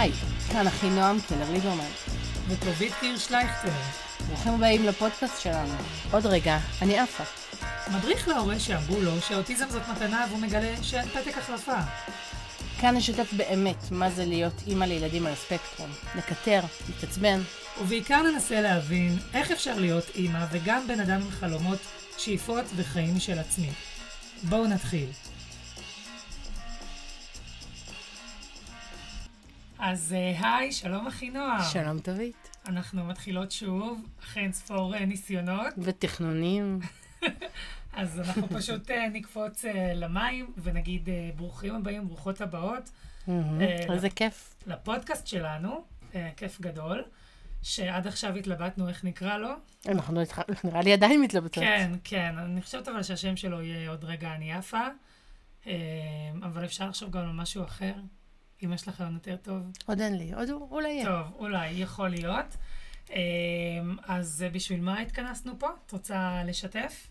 היי, כאן אחי נועם קלר ליברמן. וטובית קירשלייכטר. ברוכים הבאים לפודקאסט שלנו. עוד רגע, אני עפה. מדריך להורה שאמרו לו שאוטיזם זאת מתנה והוא מגלה שאין פתק החלפה. כאן נשתף באמת מה זה להיות אימא לילדים על הספקטרום. נקטר, נתעצבן. ובעיקר ננסה להבין איך אפשר להיות אימא וגם בן אדם עם חלומות, שאיפות וחיים משל עצמי. בואו נתחיל. אז אה, היי, שלום אחינועם. שלום טובית. אנחנו מתחילות שוב, אחרי אין ספור אה, ניסיונות. ותכנונים. אז אנחנו פשוט אה, נקפוץ למים ונגיד ברוכים הבאים, ברוכות הבאות איזה כיף. לפודקאסט שלנו, כיף גדול, שעד עכשיו התלבטנו איך נקרא לו. אנחנו התח- נראה לי עדיין מתלבטות. כן, כן, אני חושבת אבל שהשם שלו יהיה עוד רגע אני אה, אבל אפשר לחשוב גם על משהו אחר, אם יש לך רעיון יותר טוב. עוד אין לי, עוד אולי יהיה. טוב, אולי, יכול להיות. אה, אז בשביל מה התכנסנו פה? את רוצה לשתף?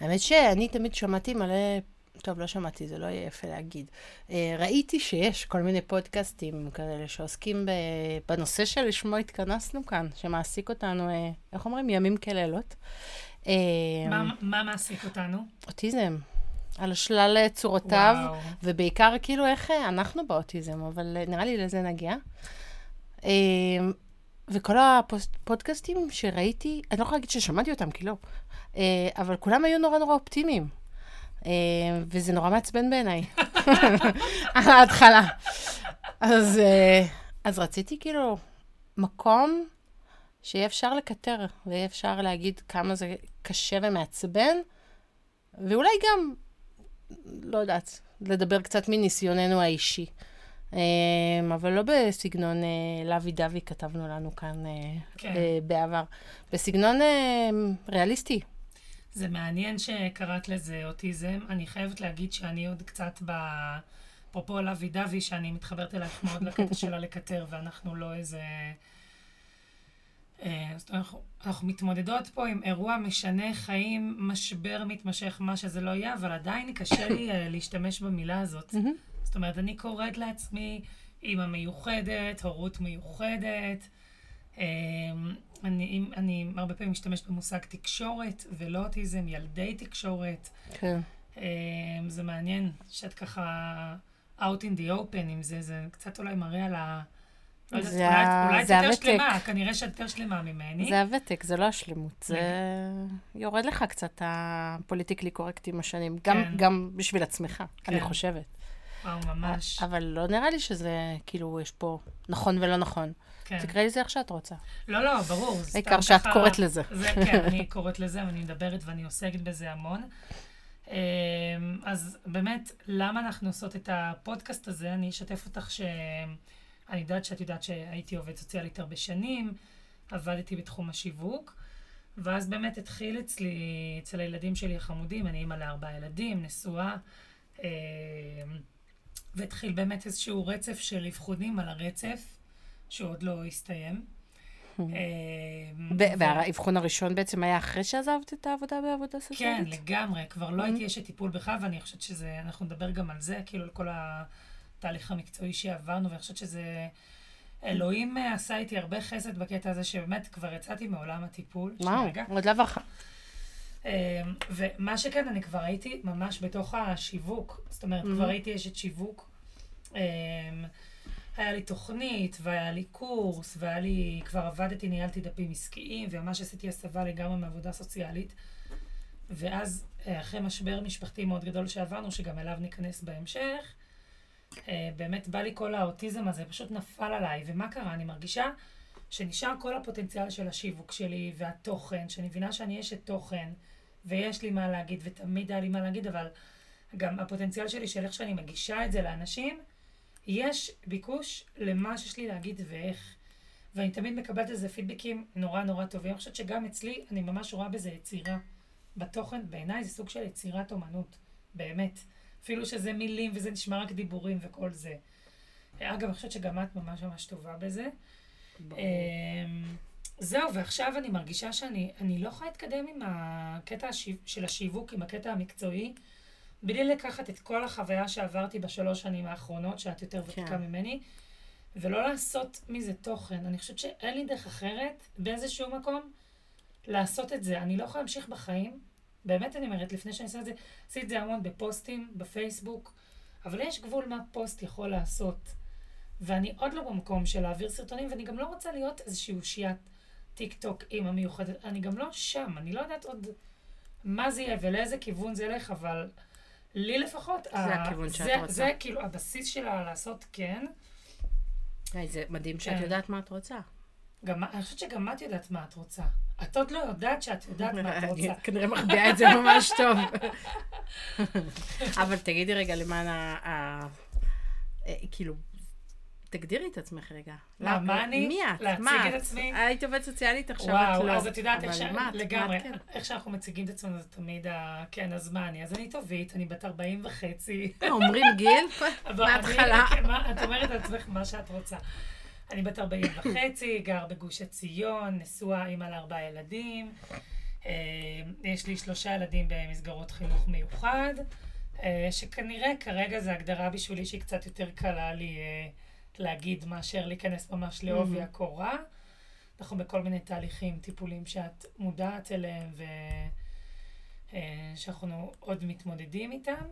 האמת שאני תמיד שמעתי מלא, טוב, לא שמעתי, זה לא יהיה יפה להגיד. אה, ראיתי שיש כל מיני פודקאסטים כאלה שעוסקים בנושא שלשמו התכנסנו כאן, שמעסיק אותנו, אה, איך אומרים? ימים כלילות. מה- מה מעסיק אותנו? אוטיזם, על שלל צורותיו, וואו. ובעיקר כאילו איך אה, אנחנו באוטיזם, אבל אה, נראה לי לזה נגיע. אה, וכל הפודקאסטים שראיתי, אני לא יכולה להגיד ששמעתי אותם, כי לא, אה, אבל כולם היו נורא נורא אופטימיים. אה, וזה נורא מעצבן בעיניי, ההתחלה. אז, אה, אז רציתי כאילו מקום שיהיה אפשר לקטר, ויהיה אפשר להגיד כמה זה קשה ומעצבן, ואולי גם, לא יודעת, לדבר קצת מניסיוננו האישי. אמ, אבל לא בסגנון אה, לוי דווי כתבנו לנו כאן אה, כן. אה, בעבר. בסגנון ריאליסטי. זה מעניין שקראת לזה אוטיזם. אני חייבת להגיד שאני עוד קצת ב... אפרופו לוי דווי, שאני מתחברת אלייך מאוד לקטע שלה לקטר, ואנחנו לא איזה... אה, זאת אומרת, אנחנו, מתמודדות פה עם אירוע משנה חיים, משבר מתמשך, מה שזה לא יהיה, אבל עדיין קשה לי אה, להשתמש במילה הזאת. זאת אומרת, אני קוראת לעצמי אימא מיוחדת, הורות מיוחדת. אה, אני, אני הרבה פעמים משתמשת במושג תקשורת ולא אוטיזם, ילדי תקשורת. כן. אה, זה מעניין שאת ככה out in the open עם זה, זה קצת אולי מראה על ה... לא זה אולי, ה- אולי זה יותר הוותק. שלמה, כנראה שאת יותר שלמה ממני. זה הוותק, זה לא השלמות. זה יורד לך קצת הפוליטיקלי קורקט עם השנים. גם, כן. גם בשביל עצמך, אני כן. חושבת. וואו, ממש. אבל לא נראה לי שזה, כאילו, יש פה נכון ולא נכון. כן. תקראי לזה איך שאת רוצה. לא, לא, ברור. זה העיקר שאת ככה- קוראת לזה. זה, כן, אני קוראת לזה, ואני מדברת ואני עוסקת בזה המון. אמ, אז באמת, למה אנחנו עושות את הפודקאסט הזה? אני אשתף אותך ש... אני יודעת שאת יודעת שהייתי עובדת סוציאלית הרבה שנים, עבדתי בתחום השיווק, ואז באמת התחיל אצלי, אצל הילדים שלי החמודים, אני אימא לארבעה ילדים, נשואה, אמ, והתחיל באמת איזשהו רצף של אבחונים על הרצף, שעוד לא הסתיים. ב- ו- והאבחון הראשון בעצם היה אחרי שעזבת את העבודה בעבודה כן, סוציאלית? לגמרי. כבר לא הייתי אשת טיפול בכלל, ואני חושבת שזה, אנחנו נדבר גם על זה, כאילו על כל התהליך המקצועי שעברנו, ואני חושבת שזה... אלוהים אה, עשה איתי הרבה חסד בקטע הזה, שבאמת כבר יצאתי מעולם הטיפול. וואו. עוד לא לך. אמ, ומה שכן, אני כבר הייתי ממש בתוך השיווק. זאת אומרת, כבר הייתי אשת שיווק. אמ, היה לי תוכנית, והיה לי קורס, והיה לי, כבר עבדתי, ניהלתי דפים עסקיים, וממש עשיתי הסבה לגמרי מעבודה סוציאלית. ואז, אה, אחרי משבר משפחתי מאוד גדול שעברנו, שגם אליו ניכנס בהמשך, באמת בא לי כל האוטיזם הזה, פשוט נפל עליי. ומה קרה? אני מרגישה שנשאר כל הפוטנציאל של השיווק שלי והתוכן, שאני מבינה שאני אשת תוכן, ויש לי מה להגיד, ותמיד היה לי מה להגיד, אבל גם הפוטנציאל שלי של איך שאני מגישה את זה לאנשים, יש ביקוש למה שיש לי להגיד ואיך. ואני תמיד מקבלת איזה פידבקים נורא נורא טובים. אני חושבת שגם אצלי, אני ממש רואה בזה יצירה. בתוכן, בעיניי זה סוג של יצירת אומנות, באמת. אפילו שזה מילים וזה נשמע רק דיבורים וכל זה. אגב, אני חושבת שגם את ממש ממש טובה בזה. אמ, זהו, ועכשיו אני מרגישה שאני אני לא יכולה להתקדם עם הקטע השיו- של השיווק, עם הקטע המקצועי, בלי לקחת את כל החוויה שעברתי בשלוש שנים האחרונות, שאת יותר ותיקה כן. ממני, ולא לעשות מזה תוכן. אני חושבת שאין לי דרך אחרת, באיזשהו מקום, לעשות את זה. אני לא יכולה להמשיך בחיים. באמת אני אומרת, לפני שאני עושה את זה, עשיתי את זה המון בפוסטים, בפייסבוק, אבל יש גבול מה פוסט יכול לעשות. ואני עוד לא במקום של להעביר סרטונים, ואני גם לא רוצה להיות איזושהי אושיית טיק טוק אימא מיוחדת. אני גם לא שם, אני לא יודעת עוד מה זה יהיה ולאיזה כיוון זה ילך, אבל לי לפחות, זה ה- הכיוון שאת זה, רוצה. זה כאילו הבסיס שלה לעשות כן. היי, זה מדהים שאת כן. יודעת מה את רוצה. גם, אני חושבת שגם את יודעת מה את רוצה. את עוד לא יודעת שאת יודעת מה את רוצה. אני כנראה מחביאה את זה ממש טוב. אבל תגידי רגע, למען ה... אה, כאילו, תגדירי את עצמך רגע. מה, מה אני? מי את? להציג את עצמי? היית עובדת סוציאלית עכשיו, את וואו, לא. אז את יודעת איך ש... אבל מה את? לגמרי, כן? איך שאנחנו מציגים את עצמנו זה תמיד ה... כן, אז מה אני? אז אני טובית, אני בת 40 וחצי. אומרים גיל? מההתחלה. כן, את אומרת לעצמך מה שאת רוצה. אני בת 40 וחצי, גר בגוש עציון, נשואה, אימא לארבעה ילדים. אה, יש לי שלושה ילדים במסגרות חינוך מיוחד, אה, שכנראה כרגע זו הגדרה בשבילי שהיא קצת יותר קלה לי אה, להגיד מאשר להיכנס ממש לעובי מהמם. הקורה. אנחנו בכל מיני תהליכים טיפולים שאת מודעת אליהם ושאנחנו עוד מתמודדים איתם.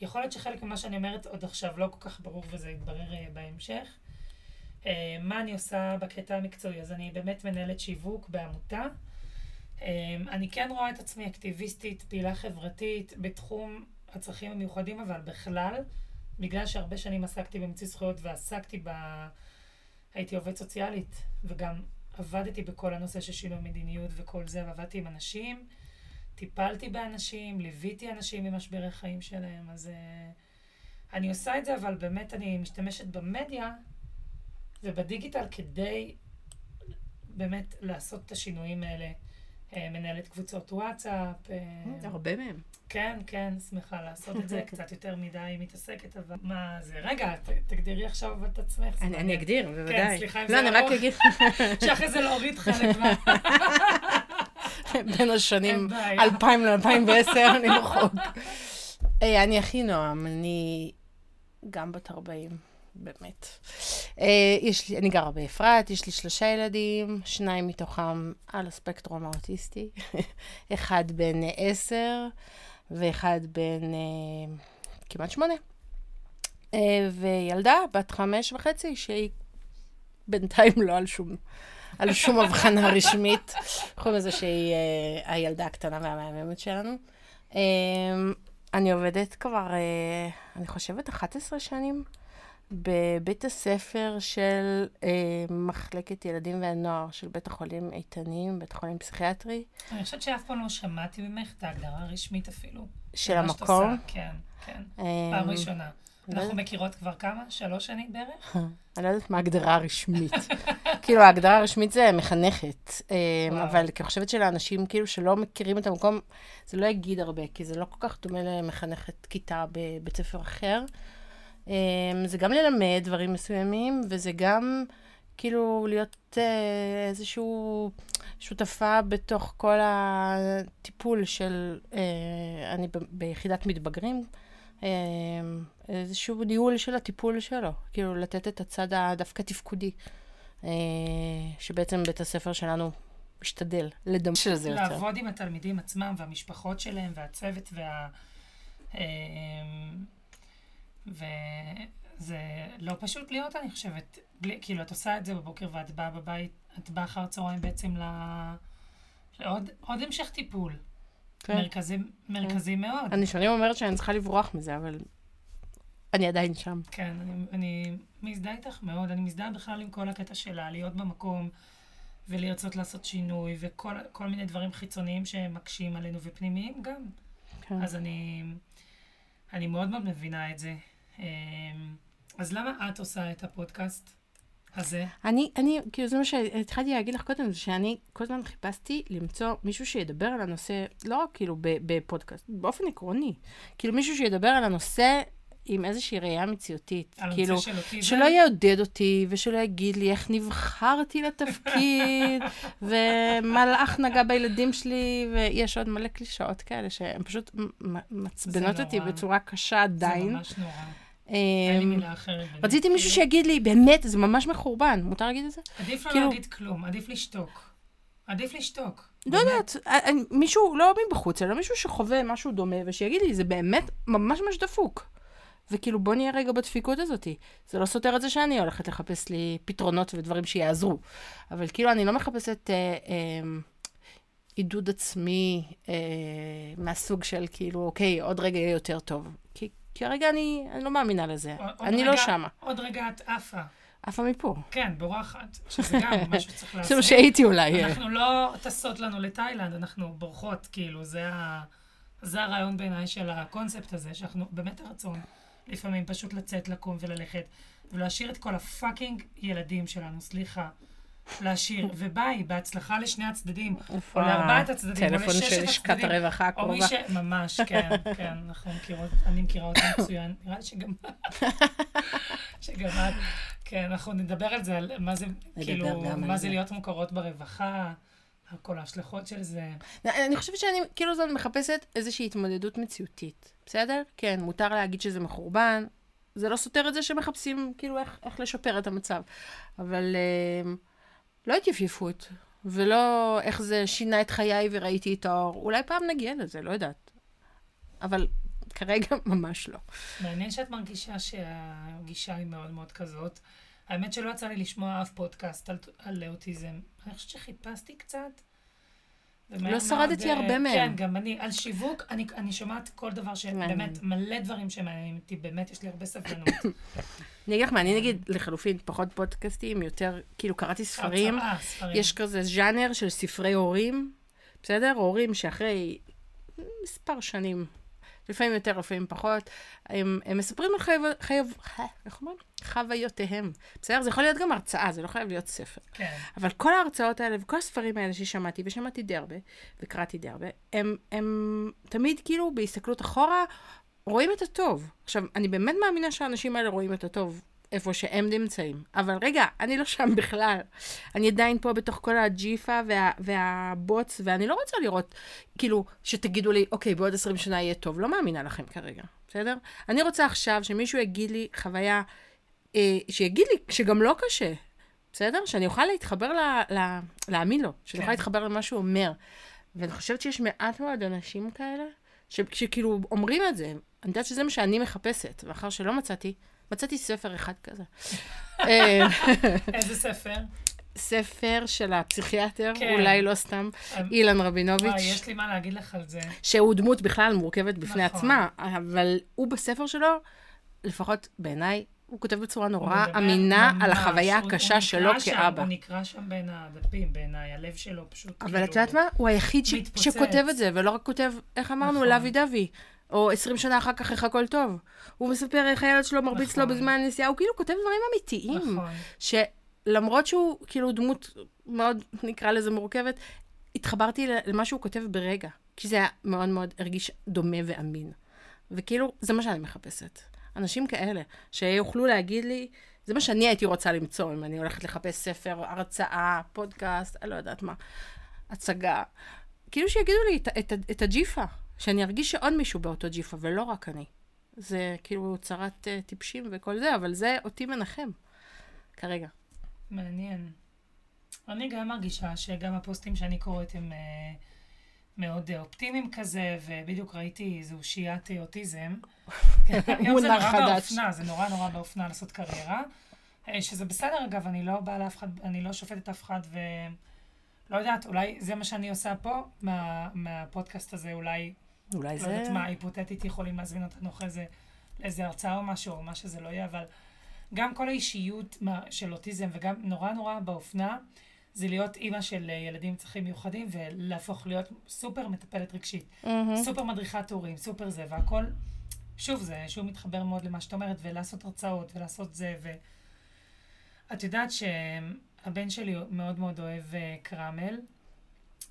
יכול להיות שחלק ממה שאני אומרת עוד עכשיו לא כל כך ברור וזה יתברר אה, בהמשך. אה, מה אני עושה בקטע המקצועי? אז אני באמת מנהלת שיווק בעמותה. אה, אני כן רואה את עצמי אקטיביסטית, פעילה חברתית, בתחום הצרכים המיוחדים, אבל בכלל, בגלל שהרבה שנים עסקתי במיצוי זכויות ועסקתי ב... הייתי עובדת סוציאלית, וגם עבדתי בכל הנושא של שינוי מדיניות וכל זה, ועבדתי עם אנשים, טיפלתי באנשים, ליוויתי אנשים ממשברי חיים שלהם, אז uh, אני עושה את זה, אבל באמת אני משתמשת במדיה ובדיגיטל כדי באמת לעשות את השינויים האלה. Uh, מנהלת קבוצות וואטסאפ. uh, הרבה מהם. כן, כן, שמחה לעשות את זה, קצת יותר מדי מתעסקת, אבל מה זה? רגע, ת, תגדירי עכשיו אבל את עצמך. אני אני. אגדיר, בוודאי. סליחה אם לא, זה אני רק ארוך. אגיד, שאחרי זה להוריד חלק מה... בין השנים אין בעיה. 2000 ל-2010, אני רחוק. אה, אני הכי נועם, אני גם בת 40, באמת. אה, יש לי, אני גרה באפרת, יש לי שלושה ילדים, שניים מתוכם על הספקטרום האוטיסטי, אחד בן אה, עשר ואחד בן אה, כמעט שמונה. אה, וילדה בת חמש וחצי, שהיא בינתיים לא על שום, על שום הבחנה רשמית, חוץ מזה שהיא אה, הילדה הקטנה והמהממת שלנו. אה, אני עובדת כבר, אה, אני חושבת, 11 שנים בבית הספר של אה, מחלקת ילדים והנוער של בית החולים איתנים, בית החולים פסיכיאטרי, אני חושבת שאף פעם לא שמעתי ממך את ההגדרה הרשמית אפילו. של המקום. עושה, כן, כן. אה, פעם ראשונה. לא אנחנו יודעת. מכירות כבר כמה? שלוש שנים בערך? אני לא יודעת מה ההגדרה הרשמית. כאילו, ההגדרה הרשמית זה מחנכת. אה, וואו. אבל אני חושבת שלאנשים כאילו שלא מכירים את המקום, זה לא יגיד הרבה, כי זה לא כל כך דומה למחנכת כיתה בבית ספר אחר. אה, זה גם ללמד דברים מסוימים, וזה גם כאילו להיות אה, איזשהו שותפה בתוך כל הטיפול של, אה, אני ביחידת מתבגרים. אה, איזשהו ניהול של הטיפול שלו, כאילו לתת את הצד הדווקא תפקודי, אה, שבעצם בית הספר שלנו משתדל לדמות של זה יותר. לעבוד עם התלמידים עצמם והמשפחות שלהם והצוות וה... אמ, וזה לא פשוט להיות, אני חושבת. בלי, כאילו, את עושה את זה בבוקר ואת באה בבית, את באה אחר הצהריים בעצם ל... לעוד עוד המשך טיפול. כן. מרכזי, מרכזי מאוד. אני שנים אומרת שאני צריכה לברוח מזה, אבל אני עדיין שם. כן, אני, אני מזדהה איתך מאוד. אני מזדהה בכלל עם כל הקטע שלה, להיות במקום ולרצות לעשות שינוי, וכל כל מיני דברים חיצוניים שמקשים עלינו, ופנימיים גם. כן. אז אני, אני מאוד מאוד מבינה את זה. אמ, אז למה את עושה את הפודקאסט הזה? אני, אני, כאילו זה מה שהתחלתי להגיד לך קודם, זה שאני כל הזמן חיפשתי למצוא מישהו שידבר על הנושא, לא רק כאילו בפודקאסט, באופן עקרוני. כאילו מישהו שידבר על הנושא עם איזושהי ראייה מציאותית. על כאילו, של אוטיזם? שלא יעודד אותי, ושלא יגיד לי איך נבחרתי לתפקיד, ומלאך נגע בילדים שלי, ויש עוד מלא קלישאות כאלה שהן פשוט מעצבנות זה אותי. בצורה קשה זה עדיין. ממש נורא. אין לי אמ, מילה אחרת. רציתי מישהו שיגיד לי, באמת, זה ממש מחורבן, מותר להגיד את זה? עדיף לא כאילו- להגיד כלום, עדיף לשתוק. עדיף לשתוק. לא. יודעת, אה, אני- מישהו, לא מבחוץ, אלא מישהו שחווה משהו דומה, ושיגיד לי, זה באמת ממש ממש דפוק. וכאילו, בוא נהיה רגע בדפיקות הזאתי. זה לא סותר את זה שאני הולכת לחפש לי פתרונות ודברים שיעזרו. אבל כאילו, אני לא מחפשת אה, אה, עידוד עצמי אה, מהסוג של כאילו, אוקיי, עוד רגע יהיה יותר טוב. כי כרגע אני, אני לא מאמינה לזה. אני לא רגע- שמה. עוד רגע את עפה. עפה מפה. כן, בורחת, שזה גם משהו שצריך זה מה לעשות. שהייתי אולי. אנחנו לא טסות לנו לתאילנד, אנחנו בורחות, כאילו, זה, ה... זה הרעיון בעיניי של הקונספט הזה, שאנחנו באמת הרצון לפעמים פשוט לצאת, לקום וללכת, ולהשאיר את כל הפאקינג ילדים שלנו, סליחה. להשאיר, וביי, בהצלחה לשני הצדדים, או לארבעת הצדדים, או טלפון לששת של הצדדים. לשכת הרווחה או מי הקרובה. ממש, כן, כן, אנחנו מכירות, אני מכירה אותם מצוין. נראה לי שגם... שגם את, כן, אנחנו נדבר על זה, על מה זה, כאילו, מה זה. להיות מוכרות ברווחה, כל ההשלכות של זה. אני חושבת שאני כאילו זאת מחפשת איזושהי התמודדות מציאותית, בסדר? כן, מותר להגיד שזה מחורבן, זה לא סותר את זה שמחפשים כאילו איך, איך לשפר את המצב, אבל אה, לא התייפייפות, ולא איך זה שינה את חיי וראיתי את האור. אולי פעם נגיע לזה, לא יודעת. אבל כרגע ממש לא. מעניין שאת מרגישה שהגישה היא מאוד מאוד כזאת. האמת שלא יצא לי לשמוע אף פודקאסט על, על אוטיזם. אני חושבת שחיפשתי קצת. לא שרדתי מאוד, הרבה אה, מהם. כן, גם אני. על שיווק, אני, אני שומעת כל דבר. שבאמת, מלא דברים שמעניינים אותי, באמת יש לי הרבה סבלנות. אני אגיד לך מה, אני נגיד לחלופין פחות פודקאסטים, יותר, כאילו קראתי ספרים. הרצאה, ספרים. יש כזה ז'אנר של ספרי הורים, בסדר? הורים שאחרי מספר שנים, לפעמים יותר, לפעמים פחות, הם, הם מספרים על חייב, חייב, איך אומרים? חוויותיהם. בסדר? זה יכול להיות גם הרצאה, זה לא חייב להיות ספר. כן. אבל כל ההרצאות האלה וכל הספרים האלה ששמעתי, ושמעתי די הרבה, וקראתי די הרבה, הם, הם תמיד כאילו בהסתכלות אחורה, רואים את הטוב. עכשיו, אני באמת מאמינה שהאנשים האלה רואים את הטוב איפה שהם נמצאים. אבל רגע, אני לא שם בכלל. אני עדיין פה בתוך כל הג'יפה וה, והבוץ, ואני לא רוצה לראות, כאילו, שתגידו לי, אוקיי, בעוד 20 שנה יהיה טוב. לא מאמינה לכם כרגע, בסדר? אני רוצה עכשיו שמישהו יגיד לי חוויה, אה, שיגיד לי שגם לא קשה. בסדר? שאני אוכל להתחבר, ל, ל, להאמין לו, שאני אוכל כן. להתחבר למה שהוא אומר. ואני חושבת שיש מעט מאוד אנשים כאלה, ש, שכאילו אומרים את זה. אני יודעת שזה מה שאני מחפשת, ואחר שלא מצאתי, מצאתי ספר אחד כזה. אה, איזה ספר? ספר של הפסיכיאטר, כן. אולי לא סתם, אמ, אילן וואי, רבינוביץ', יש לי מה להגיד לך על זה. שהוא דמות בכלל מורכבת בפני נכון. עצמה, אבל הוא בספר שלו, לפחות בעיניי, הוא כותב בצורה נורא אמינה על ממש, החוויה הוא- הקשה שלו שם- כאבא. הוא נקרא שם בין הדפים, בעיניי, הלב שלו פשוט אבל כאילו... את יודעת מה? הוא היחיד ש... מתפוצץ. שכותב את זה, ולא רק כותב, איך אמרנו, נכון. לוי דווי. או 20 שנה אחר כך איך הכל טוב. הוא מספר איך הילד שלו מרביץ לו נכון. בזמן הנסיעה, הוא כאילו כותב דברים אמיתיים. נכון. שלמרות שהוא כאילו דמות מאוד, נקרא לזה מורכבת, התחברתי למה שהוא כותב ברגע. כי זה היה מאוד מאוד הרגיש דומה ואמין. וכאילו, זה מה שאני מחפשת. אנשים כאלה, שיוכלו להגיד לי, זה מה שאני הייתי רוצה למצוא, אם אני הולכת לחפש ספר, הרצאה, פודקאסט, אני לא יודעת מה, הצגה. כאילו שיגידו לי את, את, את הג'יפה, שאני ארגיש שעוד מישהו באותו ג'יפה, ולא רק אני. זה כאילו צרת uh, טיפשים וכל זה, אבל זה אותי מנחם, כרגע. מעניין. אני גם מרגישה שגם הפוסטים שאני קוראת הם אה, מאוד אה, אופטימיים כזה, ובדיוק ראיתי איזו אה, אוטיזם. היום זה נורא. באופנה, זה נורא נורא באופנה לעשות קריירה. שזה בסדר, אגב, אני לא באה לאף אחד, אני לא שופטת אף אחד, ולא יודעת, אולי זה מה שאני עושה פה, מה, מהפודקאסט הזה, אולי, אולי לא זה... יודעת מה, היפותטית יכולים להזמין אותנו אחרי זה לאיזה הרצאה או משהו, או מה שזה לא יהיה, אבל גם כל האישיות של אוטיזם, וגם נורא נורא באופנה, זה להיות אימא של אה, ילדים עם צרכים מיוחדים, ולהפוך להיות סופר מטפלת רגשית, מהמם. סופר מדריכת הורים, סופר זה, והכל, שוב, זה שוב מתחבר מאוד למה שאת אומרת, ולעשות הרצאות, ולעשות זה, ו... את יודעת שהבן שלי מאוד מאוד אוהב אה, קרמל,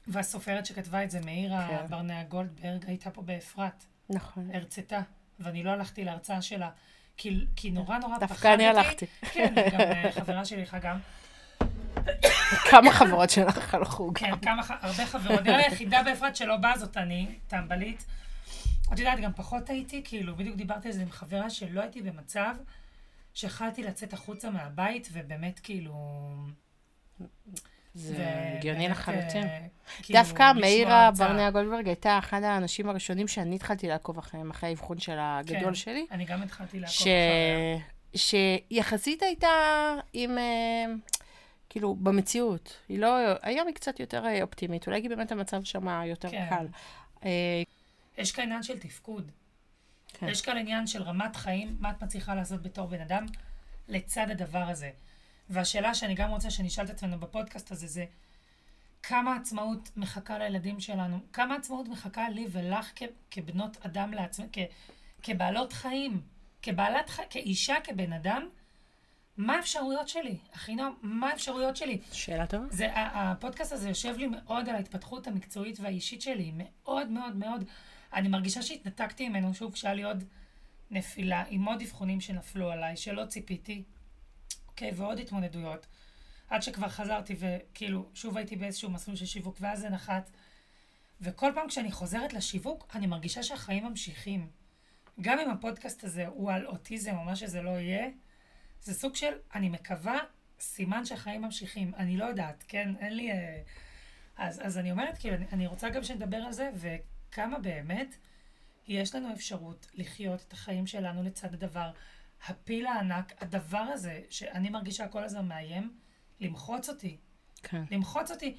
והסופרת שכתבה את זה, מאירה כן. ברנע גולדברג, הייתה פה באפרת, נכון. הרצתה, ואני לא הלכתי להרצאה שלה, כי, כי נורא נורא פחדתי. דווקא אני הלכתי. כן, וגם אה, חברה שלי הלכה גם. כמה חברות שלך הלכו גם. כן, כמה, הרבה חברות. נראה לי היחידה באפרת שלא באה זאת אני, טמבלית. את יודעת, גם פחות הייתי, כאילו, בדיוק דיברתי על זה עם חברה שלא הייתי במצב שיכלתי לצאת החוצה מהבית, ובאמת, כאילו... זה הגיוני לחלוטין. אה, כאילו, דווקא מאירה. ברנע גולדברג הייתה אחד האנשים הראשונים שאני התחלתי לעקוב אחריהם, אחרי האבחון של הגדול כן, שלי. אני גם התחלתי לעקוב ש... אחריה. שיחסית הייתה עם, אה, כאילו, במציאות. היא לא, היום היא קצת יותר אה, אופטימית, אולי כי באמת המצב שם יותר כן. קל. יש כאן עניין של תפקוד. כן. יש כאן עניין של רמת חיים, מה את מצליחה לעשות בתור בן אדם לצד הדבר הזה. והשאלה שאני גם רוצה שנשאל את עצמנו בפודקאסט הזה זה, כמה עצמאות מחכה לילדים שלנו? כמה עצמאות מחכה לי ולך כ- כבנות אדם לעצמנו, כ- כבעלות חיים, כבעלת חיים, כאישה, כבן אדם? מה האפשרויות שלי? אחינועם, מה האפשרויות שלי? שאלה טובה. זה, הפודקאסט הזה יושב לי מאוד על ההתפתחות המקצועית והאישית שלי, מאוד מאוד מאוד. אני מרגישה שהתנתקתי ממנו שוב, שהיה לי עוד נפילה, עם עוד אבחונים שנפלו עליי, שלא ציפיתי, אוקיי, ועוד התמודדויות. עד שכבר חזרתי וכאילו, שוב הייתי באיזשהו מסלול של שיווק, ואז זה נחת. וכל פעם כשאני חוזרת לשיווק, אני מרגישה שהחיים ממשיכים. גם אם הפודקאסט הזה הוא על אוטיזם או מה שזה לא יהיה, זה סוג של, אני מקווה, סימן שהחיים ממשיכים. אני לא יודעת, כן? אין לי... אה, אז, אז אני אומרת, כאילו, אני, אני רוצה גם שנדבר על זה, וכמה באמת יש לנו אפשרות לחיות את החיים שלנו לצד הדבר. הפיל הענק, הדבר הזה, שאני מרגישה כל הזמן מאיים, למחוץ אותי. כן. למחוץ אותי.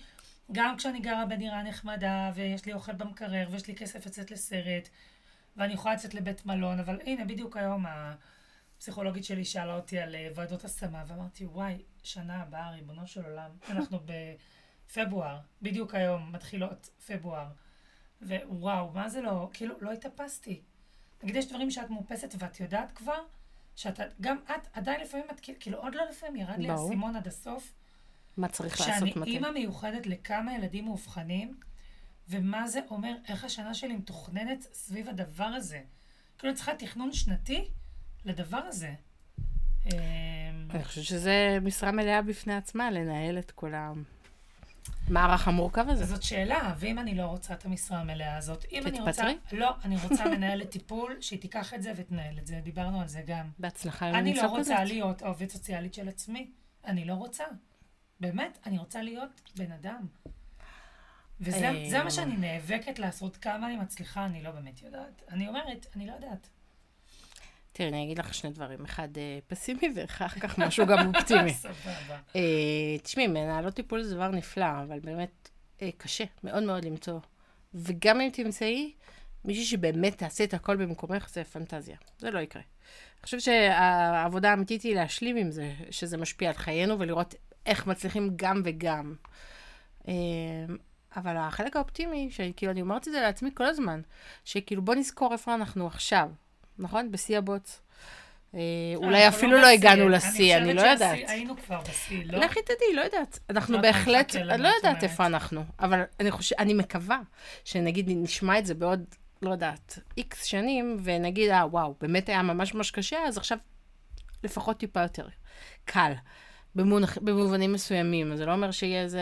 גם כשאני גרה בדירה נחמדה, ויש לי אוכל במקרר, ויש לי כסף לצאת לסרט, ואני יכולה לצאת לבית מלון, אבל הנה, בדיוק היום הפסיכולוגית שלי שאלה אותי על אה, ועדות השמה, ואמרתי, וואי, שנה הבאה, ריבונו של עולם, אנחנו בפברואר, בדיוק היום, מתחילות פברואר, ווואו, מה זה לא, כאילו, לא התאפסתי. נגיד, יש דברים שאת מאופסת ואת יודעת כבר, שאתה, גם את, עדיין לפעמים את, כאילו- כאילו, עוד לא לפעמים ירד לי. האסימון עד הסוף, מה צריך שאני לעשות מתאים? אימא מיוחדת לכמה ילדים מאובחנים, ומה זה אומר, איך השנה שלי מתוכננת סביב הדבר הזה. כאילו, אני צריכה תכנון שנתי לדבר הזה. אני חושבת שזה משרה מלאה בפני עצמה, לנהל את כל המערך המורכב הזה. זאת שאלה, ואם אני לא רוצה את המשרה המלאה הזאת, אם אני רוצה... תתפטרי? לא, אני רוצה מנהלת טיפול שהיא תיקח את זה ותנהל את זה, דיברנו על זה גם. בהצלחה עם אני לא למצוא רוצה כזאת. להיות עובדת סוציאלית של עצמי. אני לא רוצה. באמת, אני רוצה להיות בן אדם. וזה אה, מה שאני נאבקת לעשות, כמה אני מצליחה, אני לא באמת יודעת. אני אומרת, אני לא יודעת. תראי, אני אגיד לך שני דברים. אחד אה, פסימי ואחר כך משהו גם אופטימי. אה, תשמעי, מנהלות טיפול זה דבר נפלא, אבל באמת אה, קשה מאוד מאוד למצוא. וגם אם תמצאי מישהי שבאמת תעשה את הכל במקומך, זה פנטזיה. זה לא יקרה. אני חושבת שהעבודה האמיתית היא להשלים עם זה, שזה משפיע על חיינו, ולראות איך מצליחים גם וגם. אבל החלק האופטימי, שכאילו אני אומרת את זה לעצמי כל הזמן, שכאילו בוא נזכור איפה אנחנו עכשיו, נכון? בשיא הבוץ. אה, אולי אנחנו אפילו לא. הגענו לשיא, אני לא חושבת יודעת. שהשיא- היינו כבר בשיא, לא? לכי תדעי, לא יודעת. אנחנו לא בהחלט, תחכה לנו, אני לא יודעת. איפה אנחנו, אבל אני חושבת, אני מקווה שנגיד נשמע את זה בעוד, לא יודעת, איקס שנים, ונגיד, אה, וואו, באמת היה ממש ממש קשה, אז עכשיו לפחות טיפה יותר קל, במובנים מסוימים. זה לא אומר שיהיה איזה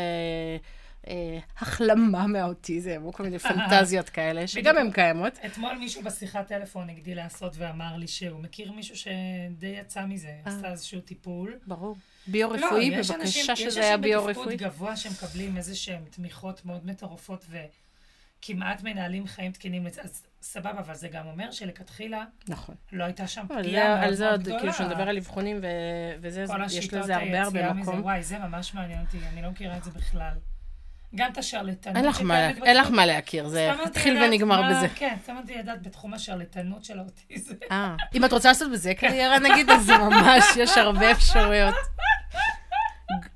אה, החלמה מהאוטיזם, או כל מיני פנטזיות כאלה, שגם הן קיימות. אתמול מישהו בשיחת טלפון הגדיל לעשות ואמר לי שהוא מכיר מישהו שדי יצא מזה, עשה איזשהו טיפול. ברור. ביו-רפואי, לא, יש בבקשה אנשים- שזה היה יש ביו-רפואי. אנשים בתפקוד גבוה שמקבלים איזה שהם תמיכות מאוד מטורפות וכמעט מנהלים חיים תקינים, אז סבבה, אבל זה גם אומר שלכתחילה נכון. לא הייתה שם אבל פגיעה מאוד על זה עוד, גדולה. כאילו, כשנדבר על אבחונים וזה, כל יש השיטות לזה הרבה הרבה היציאה מזה, מקום. וואי, זה ממש מעניין אותי, אני לא מכירה את זה בכלל. גם את השרלטנות. אין לך מה- אין לך. מה להכיר, זה לדעת ונגמר בזה. כן, סתם רציתי לדעת בתחום השרלטנות של האוטיזם. אה, אם את רוצה לעשות בזה קריירה נגיד, אז זה ממש, יש הרבה אפשרויות.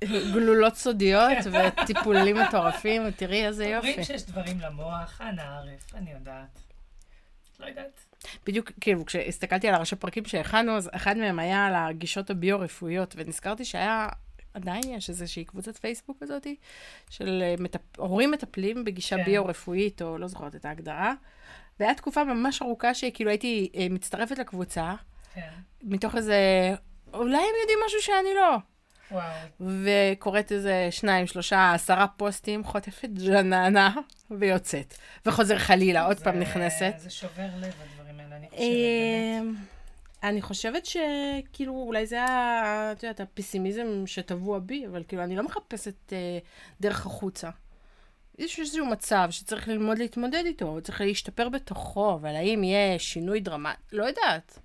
גלולות סודיות וטיפולים מטורפים, תראי איזה יופי. אומרים שיש דברים למוח, אנא ערף, אני יודעת. לא יודעת. בדיוק, כאילו, כשהסתכלתי על הראשי פרקים שהכנו, אז אחד מהם היה על הגישות הביו-רפואיות, ונזכרתי שהיה, עדיין יש איזושהי קבוצת פייסבוק כזאת, של אה, מטפ... הורים מטפלים בגישה כן. ביו-רפואית, או לא זוכרת את ההגדרה. והיה תקופה ממש ארוכה שכאילו הייתי אה, מצטרפת לקבוצה, כן. מתוך איזה, אולי הם יודעים משהו שאני לא. וואו. וקוראת איזה שניים, שלושה, עשרה פוסטים, חוטפת ג'ננה ויוצאת. וחוזר חלילה, עוד זה- פעם נכנסת. זה שובר לב, הדברים האלה, אני חושבת, באמת. אני חושבת שכאילו, אולי זה ה- את יודעת, הפסימיזם שטבוע בי, אבל כאילו, אני לא מחפשת אה, דרך החוצה. יש איזשהו מצב שצריך ללמוד להתמודד איתו, צריך להשתפר בתוכו, אבל האם יהיה שינוי דרמטי? לא יודעת.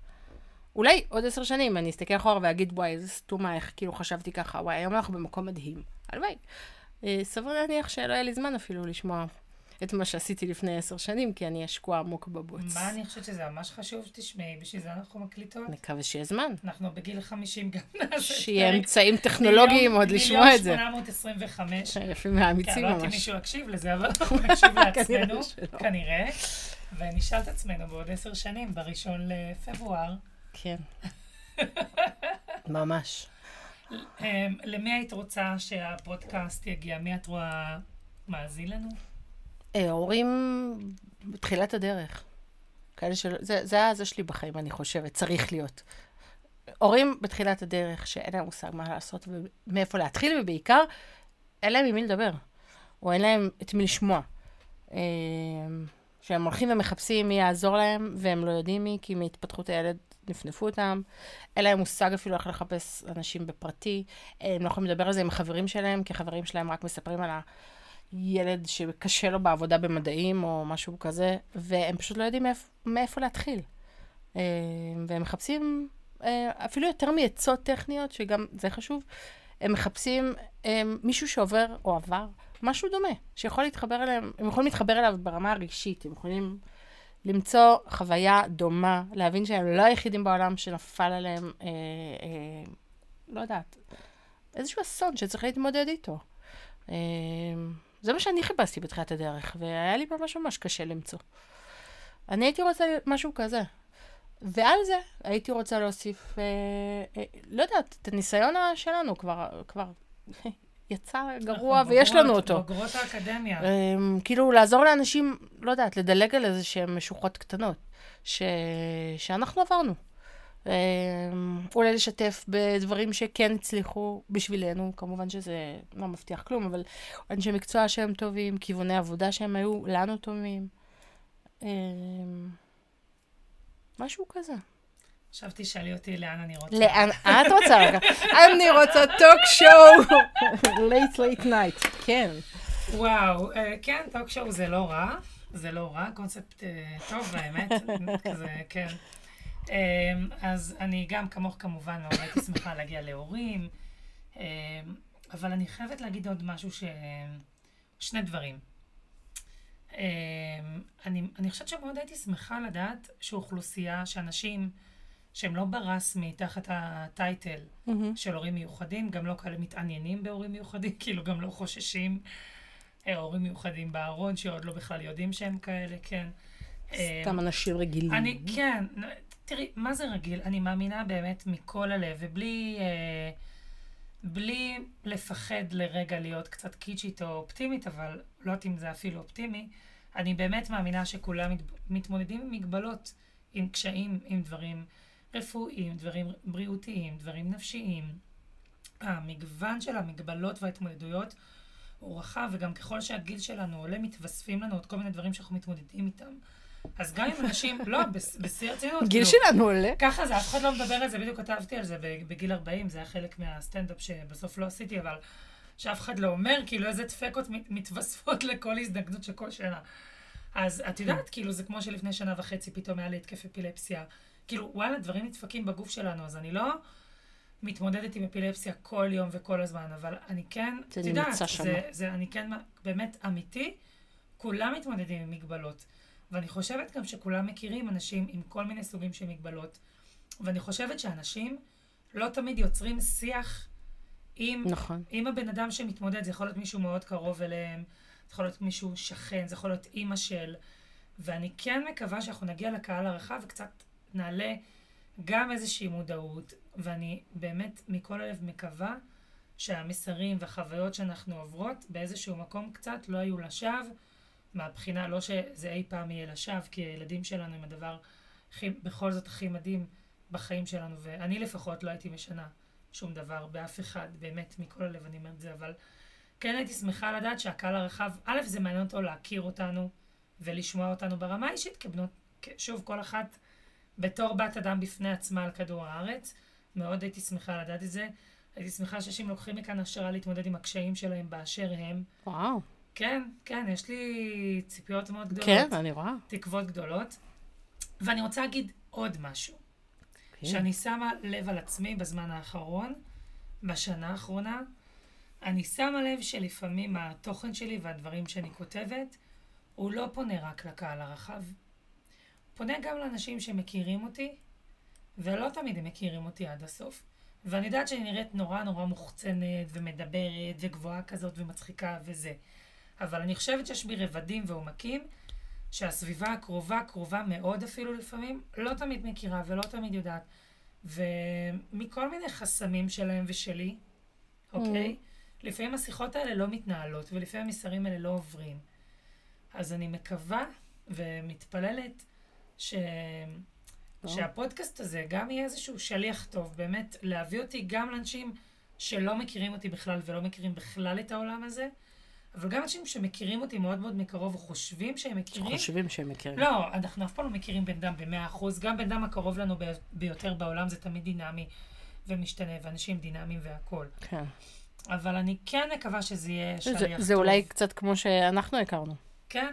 אולי עוד עשר שנים אני אסתכל אחורה ואגיד, וואי, איזה סתומה, איך כאילו חשבתי ככה, וואי, היום אנחנו במקום מדהים. הלוואי. אה, סביר להניח שלא יהיה לי זמן אפילו לשמוע את מה שעשיתי לפני עשר שנים, כי אני אהיה שקועה עמוק בבוץ. מה אני חושבת שזה ממש חשוב שתשמעי, בשביל זה אנחנו מקליטות. מקווה שיהיה זמן. אנחנו בגיל 50 גם נעשה שיהיה. אמצעים טכנולוגיים עוד לשמוע את זה. מיליון 825. יפים כן, מהאמיצים לא יודעת אם ממש. מישהו יקשיב לזה, אבל אנחנו נקשיב לעצמנו. כנראה, ונשאל את עצמנו בעוד עשר שנים, בראשון לפברואר, כן. ממש. אמ, למי היית רוצה שהפודקאסט יגיע? מי את רואה מאזין לנו? אה, הורים בתחילת הדרך. כאלה שלא, זה, זה הזה שלי בחיים, אני חושבת, צריך להיות. הורים בתחילת הדרך, שאין להם מושג מה לעשות ומאיפה להתחיל, ובעיקר, אין להם עם מי לדבר, או אין להם את מי לשמוע. אה, שהם הולכים ומחפשים מי יעזור להם, והם לא יודעים מי, כי מהתפתחות הילד נפנפו אותם. אין להם מושג אפילו איך לחפש אנשים בפרטי. הם לא יכולים לדבר על זה עם החברים שלהם, כי החברים שלהם רק מספרים על הילד שקשה לו בעבודה במדעים או משהו כזה, והם פשוט לא יודעים מאיפה, מאיפה להתחיל. אה, והם מחפשים, אה, אפילו יותר מעצות טכניות, שגם זה חשוב, הם מחפשים אה, מישהו שעובר או עבר משהו דומה, שיכול להתחבר אליהם, הם יכולים להתחבר אליו ברמה הרגשית, הם יכולים למצוא חוויה דומה, להבין שהם לא היחידים בעולם שנפל עליהם, אה, אה, לא יודעת, איזשהו אסון שצריך להתמודד איתו. אה, זה מה שאני חיפשתי בתחילת הדרך, והיה לי ממש ממש קשה למצוא. אני הייתי רוצה משהו כזה. ועל זה הייתי רוצה להוסיף, אה, אה, לא יודעת, את הניסיון שלנו כבר, כבר יצא גרוע ויש לנו בוגרות- אותו. בוגרות האקדמיה. Um, כאילו, לעזור לאנשים, לא יודעת, לדלג על איזה שהן משוחות קטנות, ש... שאנחנו עברנו. Um, אולי לשתף בדברים שכן הצליחו בשבילנו, כמובן שזה לא מבטיח כלום, אבל אנשי מקצוע שהם טובים, כיווני עבודה שהם היו לנו טובים. Um, משהו כזה. עכשיו תשאלי אותי לאן אני רוצה. לאן את רוצה רגע? אני רוצה טוק שואו, late late night, כן. וואו, אה, כן, טוק שואו זה לא רע, זה לא רע, קונספט אה, טוב האמת, כזה, כן. אה, אז אני גם כמוך כמובן מאוד הייתי שמחה להגיע להורים, אה, אבל אני חייבת להגיד עוד משהו ש... שני דברים. אה, אני, אני חושבת שמאוד הייתי שמחה לדעת שאוכלוסייה, שאנשים שהם לא ברסמי תחת הטייטל של הורים מיוחדים, גם לא כאלה מתעניינים בהורים מיוחדים, כאילו גם לא חוששים אה, הורים מיוחדים בארון, שעוד לא בכלל יודעים שהם כאלה, כן. סתם אנשים רגילים. אני, כן, תראי, מה זה רגיל? אני מאמינה באמת מכל הלב, ובלי אה, בלי לפחד לרגע להיות קצת קיצ'ית או אופטימית, אבל לא יודעת אם זה אפילו אופטימי, אני באמת מאמינה שכולם מת, מתמודדים עם מגבלות, עם קשיים, עם דברים רפואיים, דברים בריאותיים, דברים נפשיים. המגוון של המגבלות וההתמודדויות הוא רחב, וגם ככל שהגיל שלנו עולה, מתווספים לנו עוד כל מיני דברים שאנחנו מתמודדים איתם. אז גם אם אנשים, לא, בש- בשיא הרצינות, גיל כאילו, שלנו עולה. ככה זה, אף אחד לא מדבר על זה, בדיוק כתבתי על זה בגיל 40, זה היה חלק מהסטנדאפ שבסוף לא עשיתי, אבל שאף אחד לא אומר, כאילו איזה דפקות מת- מתווספות לכל הזדקנות של כל שנה. אז את יודעת, כאילו, זה כמו שלפני שנה וחצי פתאום היה לי התקף אפילפסיה. כאילו, וואלה, דברים נדפקים בגוף שלנו, אז אני לא מתמודדת עם אפילפסיה כל יום וכל הזמן, אבל אני כן, את יודעת. זה, זה, אני כן באמת אמיתי, כולם מתמודדים עם מגבלות. ואני חושבת גם שכולם מכירים אנשים עם כל מיני סוגים של מגבלות. ואני חושבת שאנשים לא תמיד יוצרים שיח עם, נכון. עם הבן אדם שמתמודד. זה יכול להיות מישהו מאוד קרוב אליהם, זה יכול להיות מישהו שכן, זה יכול להיות אימא של. ואני כן מקווה שאנחנו נגיע לקהל הרחב וקצת נעלה גם איזושהי מודעות, ואני באמת מכל הלב מקווה שהמסרים והחוויות שאנחנו עוברות באיזשהו מקום קצת לא היו לשווא, מהבחינה, לא שזה אי פעם יהיה לשווא, כי הילדים שלנו הם הדבר הכי, בכל זאת הכי מדהים בחיים שלנו, ואני לפחות לא הייתי משנה שום דבר באף אחד, באמת, מכל הלב אני אומרת את זה, אבל כן הייתי שמחה לדעת שהקהל הרחב, א', זה מעניין אותו להכיר אותנו ולשמוע אותנו ברמה האישית, כבנות, שוב, כל אחת בתור בת אדם בפני עצמה על כדור הארץ. מאוד הייתי שמחה לדעת את זה. הייתי שמחה שאנשים לוקחים מכאן השראה להתמודד עם הקשיים שלהם באשר הם. וואו. כן, כן, יש לי ציפיות מאוד גדולות. כן, אני רואה. תקוות גדולות. ואני רוצה להגיד עוד משהו. כן. שאני שמה לב על עצמי בזמן האחרון, בשנה האחרונה, אני שמה לב שלפעמים התוכן שלי והדברים שאני כותבת, הוא לא פונה רק לקהל הרחב. פונה גם לאנשים שמכירים אותי, ולא תמיד הם מכירים אותי עד הסוף. ואני יודעת שאני נראית נורא נורא מוחצנת, ומדברת, וגבוהה כזאת, ומצחיקה, וזה. אבל אני חושבת שיש בי רבדים ועומקים, שהסביבה הקרובה, קרובה מאוד אפילו לפעמים, לא תמיד מכירה ולא תמיד יודעת. ומכל מיני חסמים שלהם ושלי, אוקיי? Mm. לפעמים השיחות האלה לא מתנהלות, ולפעמים המסרים האלה לא עוברים. אז אני מקווה ומתפללת ש... שהפודקאסט הזה גם יהיה איזשהו שליח טוב, באמת להביא אותי גם לאנשים שלא מכירים אותי בכלל ולא מכירים בכלל את העולם הזה, אבל גם אנשים שמכירים אותי מאוד מאוד מקרוב, וחושבים שהם מכירים. חושבים שהם מכירים. לא, אנחנו אף פעם לא מכירים בן אדם במאה אחוז. גם בן אדם הקרוב לנו ביותר בעולם זה תמיד דינמי ומשתנה, ואנשים דינמיים והכול. כן. אבל אני כן מקווה שזה יהיה שליח זה, טוב. זה אולי קצת כמו שאנחנו הכרנו. כן.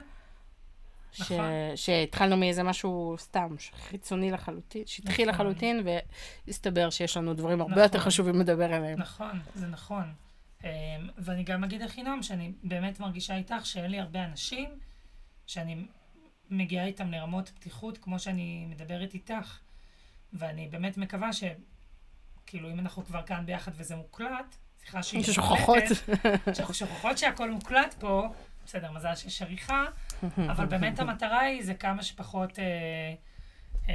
ש... נכון. שהתחלנו מאיזה משהו סתם, חיצוני לחלוטין, שטחי נכון. לחלוטין, והסתבר שיש לנו דברים הרבה נכון. יותר חשובים לדבר עליהם. נכון, זה נכון. אמ, ואני גם אגיד לחינם שאני באמת מרגישה איתך שאין לי הרבה אנשים שאני מגיעה איתם לרמות פתיחות כמו שאני מדברת איתך. ואני באמת מקווה ש... כאילו, אם אנחנו כבר כאן ביחד וזה מוקלט, סליחה שהיא שוכחות. שאנחנו שוכחות שהכל מוקלט פה, בסדר, מזל שיש עריכה, אבל באמת המטרה היא זה כמה שפחות אה, אה,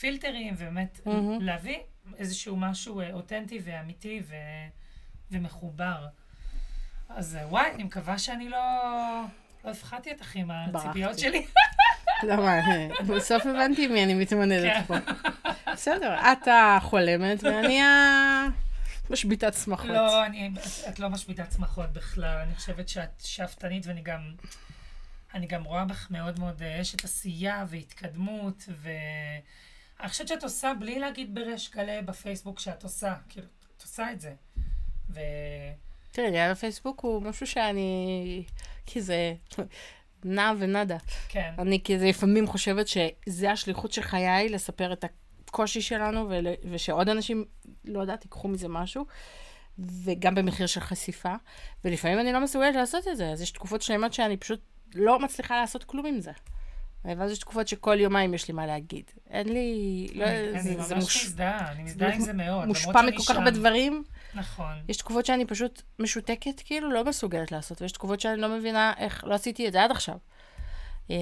פילטרים, ובאמת להביא איזשהו משהו אה, אותנטי ואמיתי ו, ומחובר. אז אה, וואי, אני מקווה שאני לא, לא הפחדתי אותך עם הציפיות שלי. למה? בסוף הבנתי מי אני מתמודדת כן. פה. בסדר, את החולמת ואני. משביתת שמחות. לא, אני, את לא משביתת שמחות בכלל. אני חושבת שאת שאפתנית, ואני גם, אני גם רואה בך מאוד מאוד אה, אשת עשייה והתקדמות, ואני חושבת שאת עושה, בלי להגיד בריש גלי בפייסבוק שאת עושה, כאילו, את עושה את זה. ו... תראי, ליד הפייסבוק הוא משהו שאני... כי זה... נע ונדה. כן. אני כזה לפעמים חושבת שזה השליחות של חיי, לספר את הקושי שלנו, ול... ושעוד אנשים, לא יודעת, ייקחו מזה משהו, וגם במחיר של חשיפה. ולפעמים אני לא מסוגלת לעשות את זה, אז יש תקופות שלמות שאני פשוט לא מצליחה לעשות כלום עם זה. ואז יש תקופות שכל יומיים יש לי מה להגיד. אין לי... לא, אני זה, ממש זה מוש... מזדהה, אני מזדהה עם זה מאוד. מושפע מכל כך הרבה דברים. נכון. יש תקופות שאני פשוט משותקת, כאילו, לא מסוגלת לעשות, ויש תקופות שאני לא מבינה איך לא עשיתי את זה עד עכשיו. אה,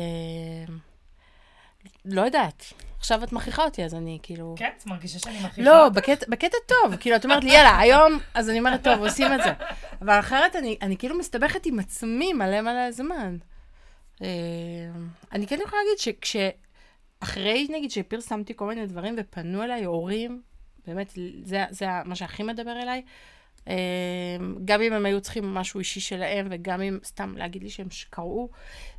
לא יודעת. עכשיו את מכריחה אותי, אז אני כאילו... כן, את מרגישה שאני מכריחה לא, בקטע, בקטע טוב. כאילו, את אומרת לי, יאללה, היום, אז אני אומרת, טוב, עושים את זה. אבל אחרת אני, אני כאילו מסתבכת עם עצמי מלא מלא זמן. אה, אני כן יכולה להגיד שכשאחרי, נגיד, שפרסמתי כל מיני דברים ופנו אליי הורים, באמת, זה, זה מה שהכי מדבר אליי, אמ, גם אם הם היו צריכים משהו אישי שלהם, וגם אם סתם להגיד לי שהם קראו,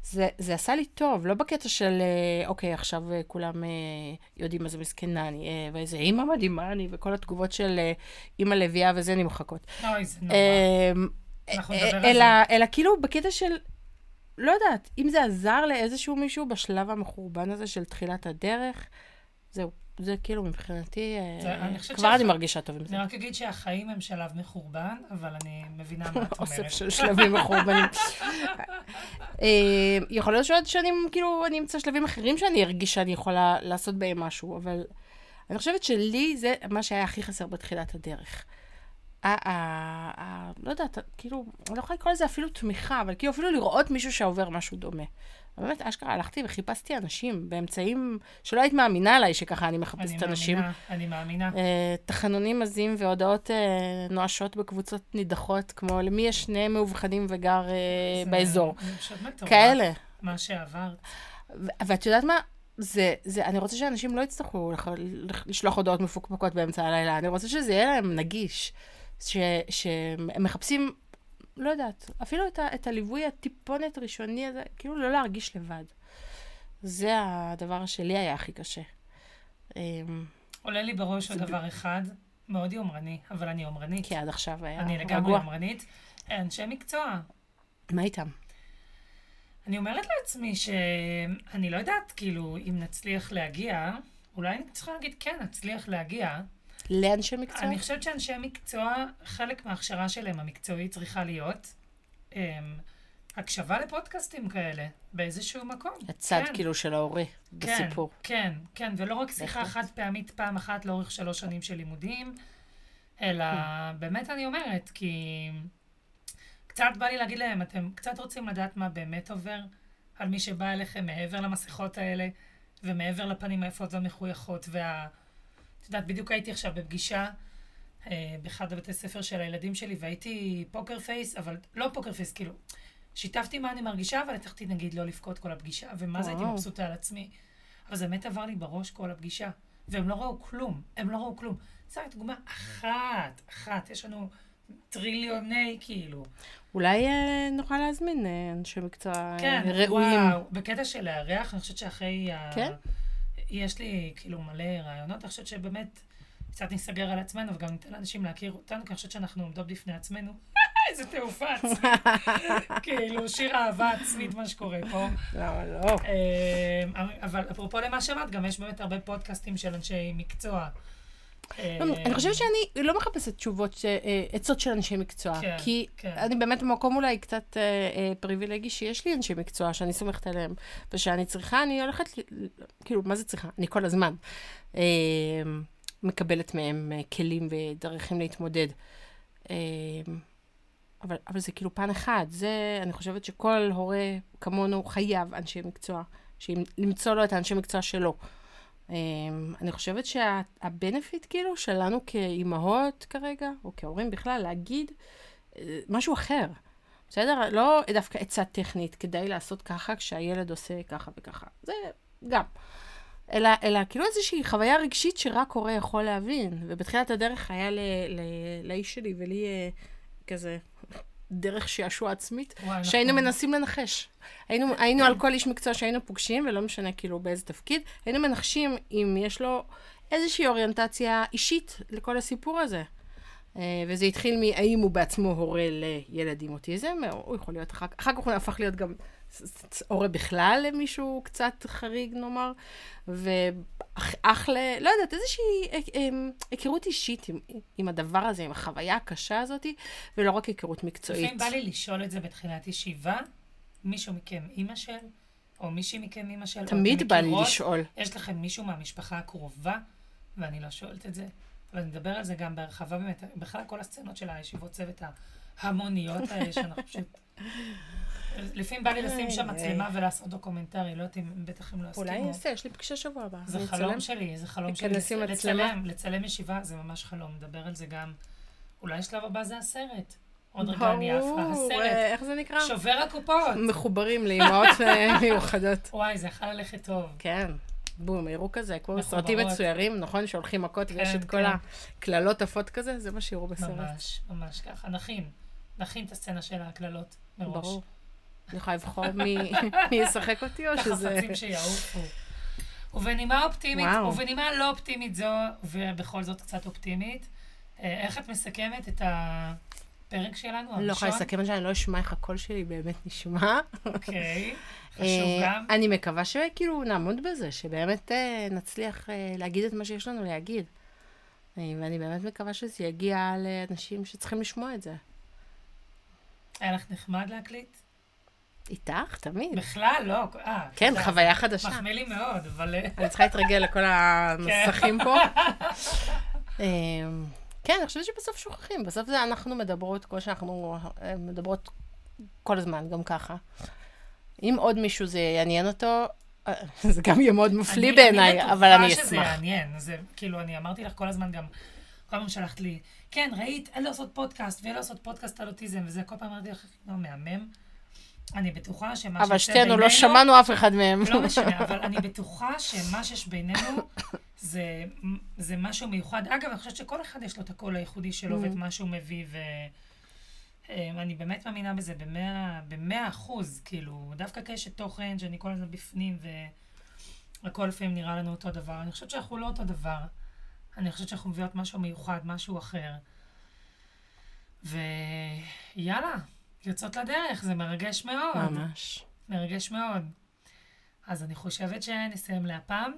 זה, זה עשה לי טוב, לא בקטע של, אה, אוקיי, עכשיו אה, כולם אה, יודעים מה זה מסכנה אני, ואיזה אימא מדהימה אני, וכל התגובות של אימא לביאה וזה נמחקות. אוי, זה נורא. אמ, זה. אלא כאילו בקטע של, לא יודעת, אם זה עזר לאיזשהו מישהו בשלב המחורבן הזה של תחילת הדרך, זהו. זה כאילו מבחינתי, אה, כבר אני מרגישה טוב עם זה. אני רק אגיד שהחיים הם שלב מחורבן, אבל אני מבינה מה את אומרת. אוסף של שלבים מחורבנים. אה, יכול להיות שעוד שנים, כאילו, אני אמצא שלבים אחרים שאני ארגיש שאני יכולה לעשות בהם משהו, אבל אני חושבת שלי זה מה שהיה הכי חסר בתחילת הדרך. לא יודעת, כאילו, אני לא יכולה לקרוא לזה אפילו תמיכה, אבל כאילו אפילו לראות מישהו שעובר משהו דומה. באמת, אשכרה, הלכתי וחיפשתי אנשים באמצעים שלא היית מאמינה עליי שככה אני מחפשת אני אנשים. אני מאמינה, אני מאמינה. Uh, תחנונים עזים והודעות uh, נואשות בקבוצות נידחות, כמו למי יש שני מאובחנים וגר uh, באזור. זה פשוט מטורף. כאלה. מה שעברת. ואת יודעת מה? זה, זה, אני רוצה שאנשים לא יצטרכו לח, לח- לשלוח הודעות מפוקפקות באמצע הלילה, אני רוצה שזה יהיה להם נגיש. שהם מחפשים, לא יודעת, אפילו את, ה, את הליווי הטיפונת ראשוני הזה, כאילו לא להרגיש לבד. זה הדבר שלי היה הכי קשה. אמ, עולה לי בראש עוד דבר אחד, מאוד יומרני, אבל אני יומרנית. כי עד עכשיו היה אני לגמרי רגוע. יומרנית. אנשי מקצוע. מה איתם? אני אומרת לעצמי שאני לא יודעת, כאילו, אם נצליח להגיע, אולי אני צריכה להגיד, כן, נצליח להגיע. לאנשי מקצוע? אני חושבת שאנשי מקצוע, חלק מההכשרה שלהם המקצועית צריכה להיות um, הקשבה לפודקאסטים כאלה, באיזשהו מקום. הצד כן. כאילו של ההורה כן, בסיפור. כן, כן, ולא רק שיחה. חד פעמית פעם אחת לאורך שלוש שנים של לימודים, אלא כן. באמת אני אומרת, כי קצת בא לי להגיד להם, אתם קצת רוצים לדעת מה באמת עובר על מי שבא אליכם מעבר למסכות האלה, ומעבר לפנים היפות והמחויכות, וה... את יודעת, בדיוק הייתי עכשיו בפגישה אה, באחד הבתי ספר של הילדים שלי, והייתי poker face, אבל לא poker face, כאילו, שיתפתי מה אני מרגישה, אבל הצלחתי נגיד לא לבכות כל הפגישה, ומה זה הייתי. מבסוטה על עצמי. אבל זה באמת עבר לי בראש כל הפגישה, והם לא ראו כלום, הם לא ראו כלום. זו דוגמה אחת, אחת, יש לנו טריליוני כאילו. אולי אה, נוכל להזמין אה, אנשי מקצוע אה, כן, ראויים. וואו, בקטע של לארח, אני חושבת שאחרי ה... יש לי כאילו מלא רעיונות, אני חושבת שבאמת קצת נסגר על עצמנו וגם ניתן לאנשים להכיר אותנו, כי אני חושבת שאנחנו עומדות בפני עצמנו. איזה תעופה עצמית. כאילו, שיר אהבה עצמית, מה שקורה פה. למה לא? אה, אבל אפרופו למה שאמרת, גם יש באמת הרבה פודקאסטים של אנשי מקצוע. אה, אני חושבת שאני לא מחפשת תשובות, אה, עצות של אנשי מקצוע. כן, כי כן. אני באמת במקום אולי קצת אה, פריבילגי שיש לי אנשי מקצוע שאני סומכת עליהם, ושאני צריכה, אני הולכת, כאילו, מה זה צריכה? אני כל הזמן מקבלת מהם כלים ודרכים להתמודד. אבל, אבל זה כאילו פן אחד. זה, אני חושבת שכל הורה כמונו חייב אנשי מקצוע, למצוא לו את האנשי מקצוע שלו. Um, אני חושבת שהבנפיט כאילו שלנו כאימהות כרגע, או כהורים בכלל, להגיד אה, משהו אחר. בסדר? לא דווקא עצה טכנית, כדאי לעשות ככה כשהילד עושה ככה וככה. זה גם. אלא, אלא כאילו איזושהי חוויה רגשית שרק הורה יכול להבין. ובתחילת הדרך היה לאיש שלי ולי אה, כזה דרך שעשוע עצמית, וואי, נכון. שהיינו מנסים לנחש. היינו, היינו על כל איש מקצוע שהיינו פוגשים, ולא משנה כאילו באיזה תפקיד, היינו מנחשים אם יש לו איזושהי אוריינטציה אישית לכל הסיפור הזה. אה, וזה התחיל מהאם הוא בעצמו הורה לילד עם אוטיזם, או הוא יכול להיות אחר כך, אחר כך הוא הפך להיות גם הורה בכלל למישהו קצת חריג נאמר, ואח ל... לא יודעת, איזושהי אה, אה, היכרות אישית עם, עם הדבר הזה, עם החוויה הקשה הזאת, ולא רק היכרות מקצועית. לפעמים בא לי לשאול את זה בתחילת ישיבה, מישהו מכם אימא של, או מישהי מכם אימא של, תמיד בא לי לשאול. יש לכם מישהו מהמשפחה הקרובה, ואני לא שואלת את זה. ואני אדבר על זה גם בהרחבה באמת, בכלל כל הסצנות של הישיבות צוות ההמוניות האלה, שאנחנו פשוט... לפעמים בא לי לשים שם איי, מצלמה ולעשות דוקומנטרי, לא יודעת אם, בטח הם לא יסכימו. אולי אעשה, יש לי פגישה שבוע הבא. זה אני חלום. שלי, זה חלום שלי. לצלם, לצלם ישיבה זה ממש חלום, נדבר על זה גם. אולי השלב הבא זה הסרט. עוד רגע אני עפה, הסרט. אה, איך זה נקרא? שובר הקופות. מחוברים לאימהות אה, מיוחדות. וואי, זה יכול ללכת טוב. כן. בום, יראו כזה, כמו. בסרטים מצוירים, נכון? שהולכים מכות ויש כן, את כל כן. הקללות עפות כזה, זה מה שיראו בסרט. ממש, ממש ככה. נכין. נכין את הסצנה של הקללות מראש. ברור. אני יכולה לבחור מי מי ישחק אותי, או את שזה... החפצים שיעופו. ובנימה אופטימית, וואו. ובנימה לא אופטימית זו, ובכל זאת קצת אופטימית, אה, איך את מסכמת את הפרק שלנו, אני לא הראשון? יכולה לסכם את זה, אני לא אשמע איך הקול שלי באמת נשמע. אוקיי, חשוב אה, גם. אני מקווה שכאילו נעמוד בזה, שבאמת אה, נצליח להגיד את מה שיש לנו להגיד. ואני באמת מקווה שזה יגיע לאנשים שצריכים לשמוע את זה. היה לך נחמד להקליט? איתך, תמיד. בכלל, לא. אה, כן. חוויה חדשה. מחמיא לי מאוד, אבל... אני צריכה להתרגל לכל המסכים פה. אמ, כן, אני חושבת שבסוף שוכחים. בסוף זה אנחנו מדברות, כמו שאנחנו אה, מדברות כל הזמן, גם ככה. אם עוד מישהו זה יעניין אותו, אה, זה גם יהיה מאוד מפליא בעיניי, אבל אני אני בטוחה שזה אשמח. יעניין. זה, כאילו, אני אמרתי לך כל הזמן גם, כל הזמן שלחת לי, כן, ראית, אין לעשות פודקאסט, ואין לעשות פודקאסט על אוטיזם, וזה, כל פעם אמרתי לך, לא, מהמם. אני בטוחה שמה אבל שיוצא שתינו לא בינינו- שמענו אף אחד מהם. לא משנה, אבל אני בטוחה שמה שיש בינינו זה, זה משהו מיוחד. אגב, אני חושבת שכל אחד יש לו את הקול הייחודי שלו Mm. ואת מה שהוא מביא, ואני באמת מאמינה בזה במאה, במאה אחוז, כאילו, דווקא כאשת תוכן, שאני כל הזמן בפנים, והכל לפעמים נראה לנו אותו דבר. אני חושבת שאנחנו לא אותו דבר. אני חושבת שאנחנו מביאות משהו מיוחד, משהו אחר. ויאללה, יוצאות לדרך, זה מרגש מאוד. ממש. מרגש מאוד. אז אני חושבת שנסיים להפעם.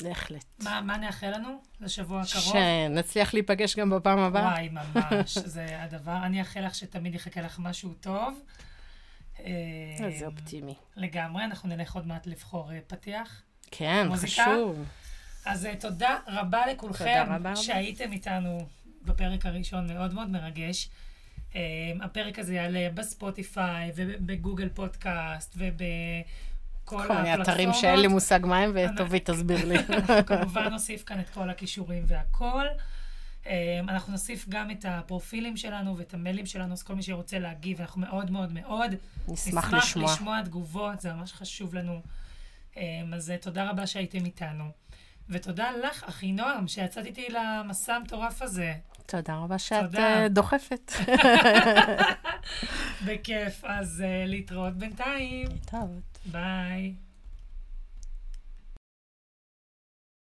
בהחלט. מה, מה נאחל לנו לשבוע הקרוב? שנצליח להיפגש גם בפעם הבאה. וואי, ממש, זה הדבר. אני אאחל לך שתמיד יחכה לך משהו טוב. אה, איזה אופטימי. לגמרי, אנחנו נלך עוד מעט לבחור אה, פתיח. כן, מוזיקה? חשוב. אז אה, תודה רבה לכולכם תודה רבה. שהייתם איתנו בפרק הראשון, מאוד מאוד מרגש. אה, הפרק הזה יעלה בספוטיפיי ובגוגל פודקאסט ובכל כל מיני אתרים. שאין לי מושג מה הם, וטובי תסביר לי. אנחנו כמובן נוסיף כאן את כל הכישורים והכל. אה, אנחנו נוסיף גם את הפרופילים שלנו ואת המיילים שלנו, אז כל מי שרוצה להגיב, אנחנו מאוד מאוד מאוד נשמח לשמוע. נשמח לשמוע תגובות, זה ממש חשוב לנו. אז תודה רבה שהייתם איתנו. ותודה לך, אחינועם, שיצאת איתי למסע המטורף הזה. תודה רבה שאת תודה. אה, דוחפת. בכיף. אז אה, להתראות בינתיים. טוב. ביי.